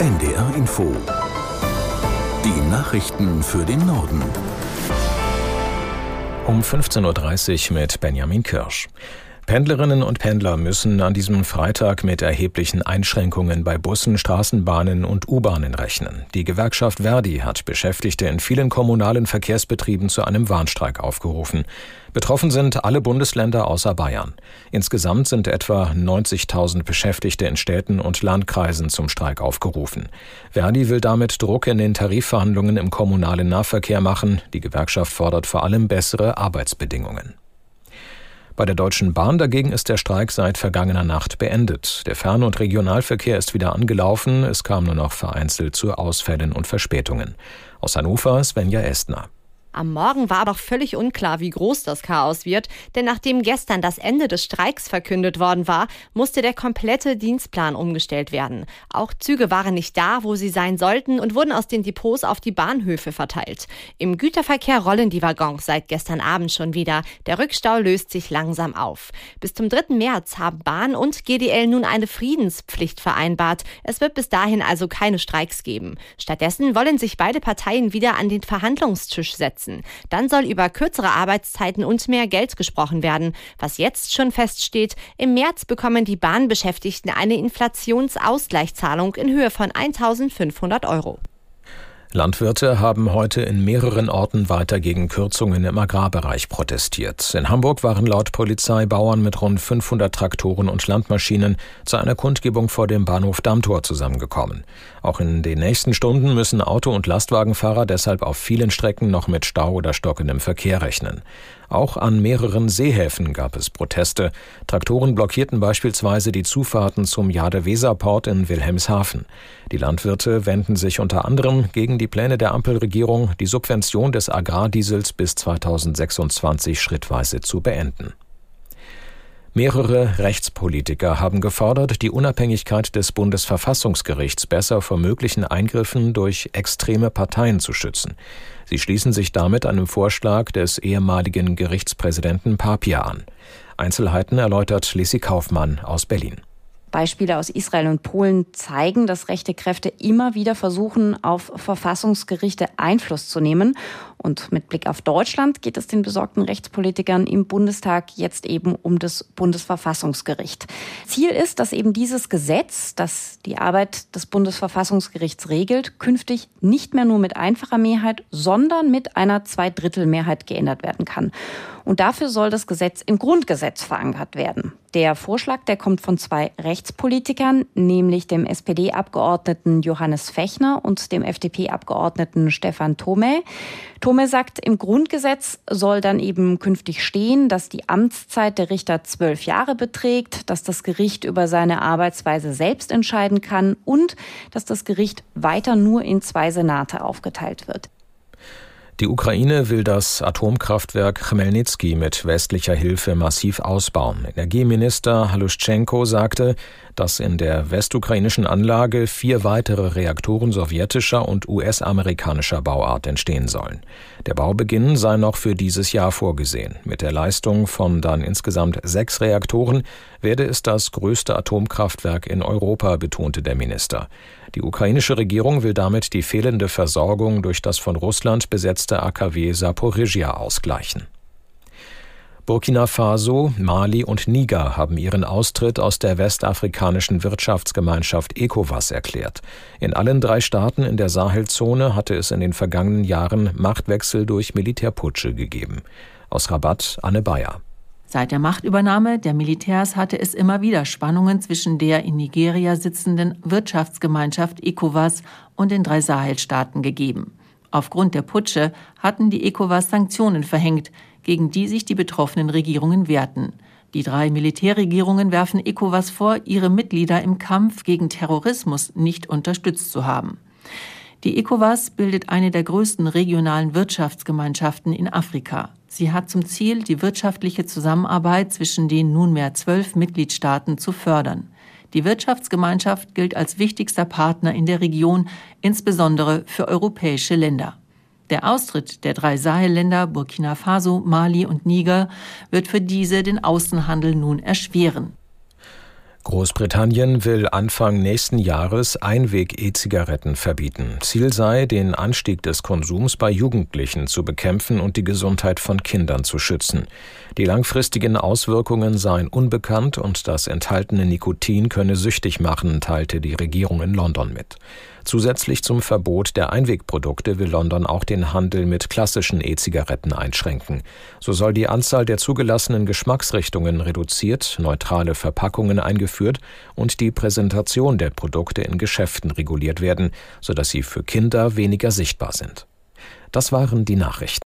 NDR Info. Die Nachrichten für den Norden. Um 15.30 Uhr mit Benjamin Kirsch. Pendlerinnen und Pendler müssen an diesem Freitag mit erheblichen Einschränkungen bei Bussen, Straßenbahnen und U-Bahnen rechnen. Die Gewerkschaft Verdi hat Beschäftigte in vielen kommunalen Verkehrsbetrieben zu einem Warnstreik aufgerufen. Betroffen sind alle Bundesländer außer Bayern. Insgesamt sind etwa 90.000 Beschäftigte in Städten und Landkreisen zum Streik aufgerufen. Verdi will damit Druck in den Tarifverhandlungen im kommunalen Nahverkehr machen. Die Gewerkschaft fordert vor allem bessere Arbeitsbedingungen. Bei der Deutschen Bahn dagegen ist der Streik seit vergangener Nacht beendet. Der Fern- und Regionalverkehr ist wieder angelaufen. Es kam nur noch vereinzelt zu Ausfällen und Verspätungen. Aus Hannover Svenja Estner. Am Morgen war doch völlig unklar, wie groß das Chaos wird, denn nachdem gestern das Ende des Streiks verkündet worden war, musste der komplette Dienstplan umgestellt werden. Auch Züge waren nicht da, wo sie sein sollten und wurden aus den Depots auf die Bahnhöfe verteilt. Im Güterverkehr rollen die Waggons seit gestern Abend schon wieder. Der Rückstau löst sich langsam auf. Bis zum 3. März haben Bahn und GDL nun eine Friedenspflicht vereinbart. Es wird bis dahin also keine Streiks geben. Stattdessen wollen sich beide Parteien wieder an den Verhandlungstisch setzen setzen. Dann soll über kürzere Arbeitszeiten und mehr Geld gesprochen werden. Was jetzt schon feststeht, im März bekommen die Bahnbeschäftigten eine Inflationsausgleichszahlung in Höhe von 1500 Euro. Landwirte haben heute in mehreren Orten weiter gegen Kürzungen im Agrarbereich protestiert. In Hamburg waren laut Polizei Bauern mit rund 500 Traktoren und Landmaschinen zu einer Kundgebung vor dem Bahnhof Dammtor zusammengekommen. Auch in den nächsten Stunden müssen Auto- und Lastwagenfahrer deshalb auf vielen Strecken noch mit Stau oder stockendem Verkehr rechnen. Auch an mehreren Seehäfen gab es Proteste. Traktoren blockierten beispielsweise die Zufahrten zum Jade-Weser-Port in Wilhelmshaven. Die Landwirte wenden sich unter anderem gegen die Pläne der Ampelregierung, die Subvention des Agrardiesels bis 2026 schrittweise zu beenden. Mehrere Rechtspolitiker haben gefordert, die Unabhängigkeit des Bundesverfassungsgerichts besser vor möglichen Eingriffen durch extreme Parteien zu schützen. Sie schließen sich damit einem Vorschlag des ehemaligen Gerichtspräsidenten Papia an. Einzelheiten erläutert Lissy Kaufmann aus Berlin. Beispiele aus Israel und Polen zeigen, dass rechte Kräfte immer wieder versuchen, auf Verfassungsgerichte Einfluss zu nehmen. Und mit Blick auf Deutschland geht es den besorgten Rechtspolitikern im Bundestag jetzt eben um das Bundesverfassungsgericht. Ziel ist, dass eben dieses Gesetz, das die Arbeit des Bundesverfassungsgerichts regelt, künftig nicht mehr nur mit einfacher Mehrheit, sondern mit einer Zweidrittelmehrheit geändert werden kann. Und dafür soll das Gesetz im Grundgesetz verankert werden. Der Vorschlag, der kommt von zwei Rechtspolitikern, nämlich dem SPD-Abgeordneten Johannes Fechner und dem FDP-Abgeordneten Stefan Thome. Thome sagt, im Grundgesetz soll dann eben künftig stehen, dass die Amtszeit der Richter zwölf Jahre beträgt, dass das Gericht über seine Arbeitsweise selbst entscheiden kann und dass das Gericht weiter nur in zwei Senate aufgeteilt wird. Die Ukraine will das Atomkraftwerk Chmelnytsky mit westlicher Hilfe massiv ausbauen. Energieminister Haluschenko sagte, dass in der westukrainischen Anlage vier weitere Reaktoren sowjetischer und US-amerikanischer Bauart entstehen sollen. Der Baubeginn sei noch für dieses Jahr vorgesehen. Mit der Leistung von dann insgesamt sechs Reaktoren werde es das größte Atomkraftwerk in Europa, betonte der Minister. Die ukrainische Regierung will damit die fehlende Versorgung durch das von Russland besetzte AKW Saporizhia ausgleichen. Burkina Faso, Mali und Niger haben ihren Austritt aus der westafrikanischen Wirtschaftsgemeinschaft ECOWAS erklärt. In allen drei Staaten in der Sahelzone hatte es in den vergangenen Jahren Machtwechsel durch Militärputsche gegeben. Aus Rabat Anne Bayer. Seit der Machtübernahme der Militärs hatte es immer wieder Spannungen zwischen der in Nigeria sitzenden Wirtschaftsgemeinschaft ECOWAS und den drei Sahelstaaten gegeben. Aufgrund der Putsche hatten die ECOWAS Sanktionen verhängt, gegen die sich die betroffenen Regierungen wehrten. Die drei Militärregierungen werfen ECOWAS vor, ihre Mitglieder im Kampf gegen Terrorismus nicht unterstützt zu haben. Die ECOWAS bildet eine der größten regionalen Wirtschaftsgemeinschaften in Afrika. Sie hat zum Ziel, die wirtschaftliche Zusammenarbeit zwischen den nunmehr zwölf Mitgliedstaaten zu fördern. Die Wirtschaftsgemeinschaft gilt als wichtigster Partner in der Region, insbesondere für europäische Länder. Der Austritt der drei Sahelländer Burkina Faso, Mali und Niger wird für diese den Außenhandel nun erschweren. Großbritannien will Anfang nächsten Jahres Einweg-E-Zigaretten verbieten. Ziel sei, den Anstieg des Konsums bei Jugendlichen zu bekämpfen und die Gesundheit von Kindern zu schützen. Die langfristigen Auswirkungen seien unbekannt und das enthaltene Nikotin könne süchtig machen, teilte die Regierung in London mit. Zusätzlich zum Verbot der Einwegprodukte will London auch den Handel mit klassischen E-Zigaretten einschränken. So soll die Anzahl der zugelassenen Geschmacksrichtungen reduziert, neutrale Verpackungen eingeführt und die Präsentation der Produkte in Geschäften reguliert werden, sodass sie für Kinder weniger sichtbar sind. Das waren die Nachrichten.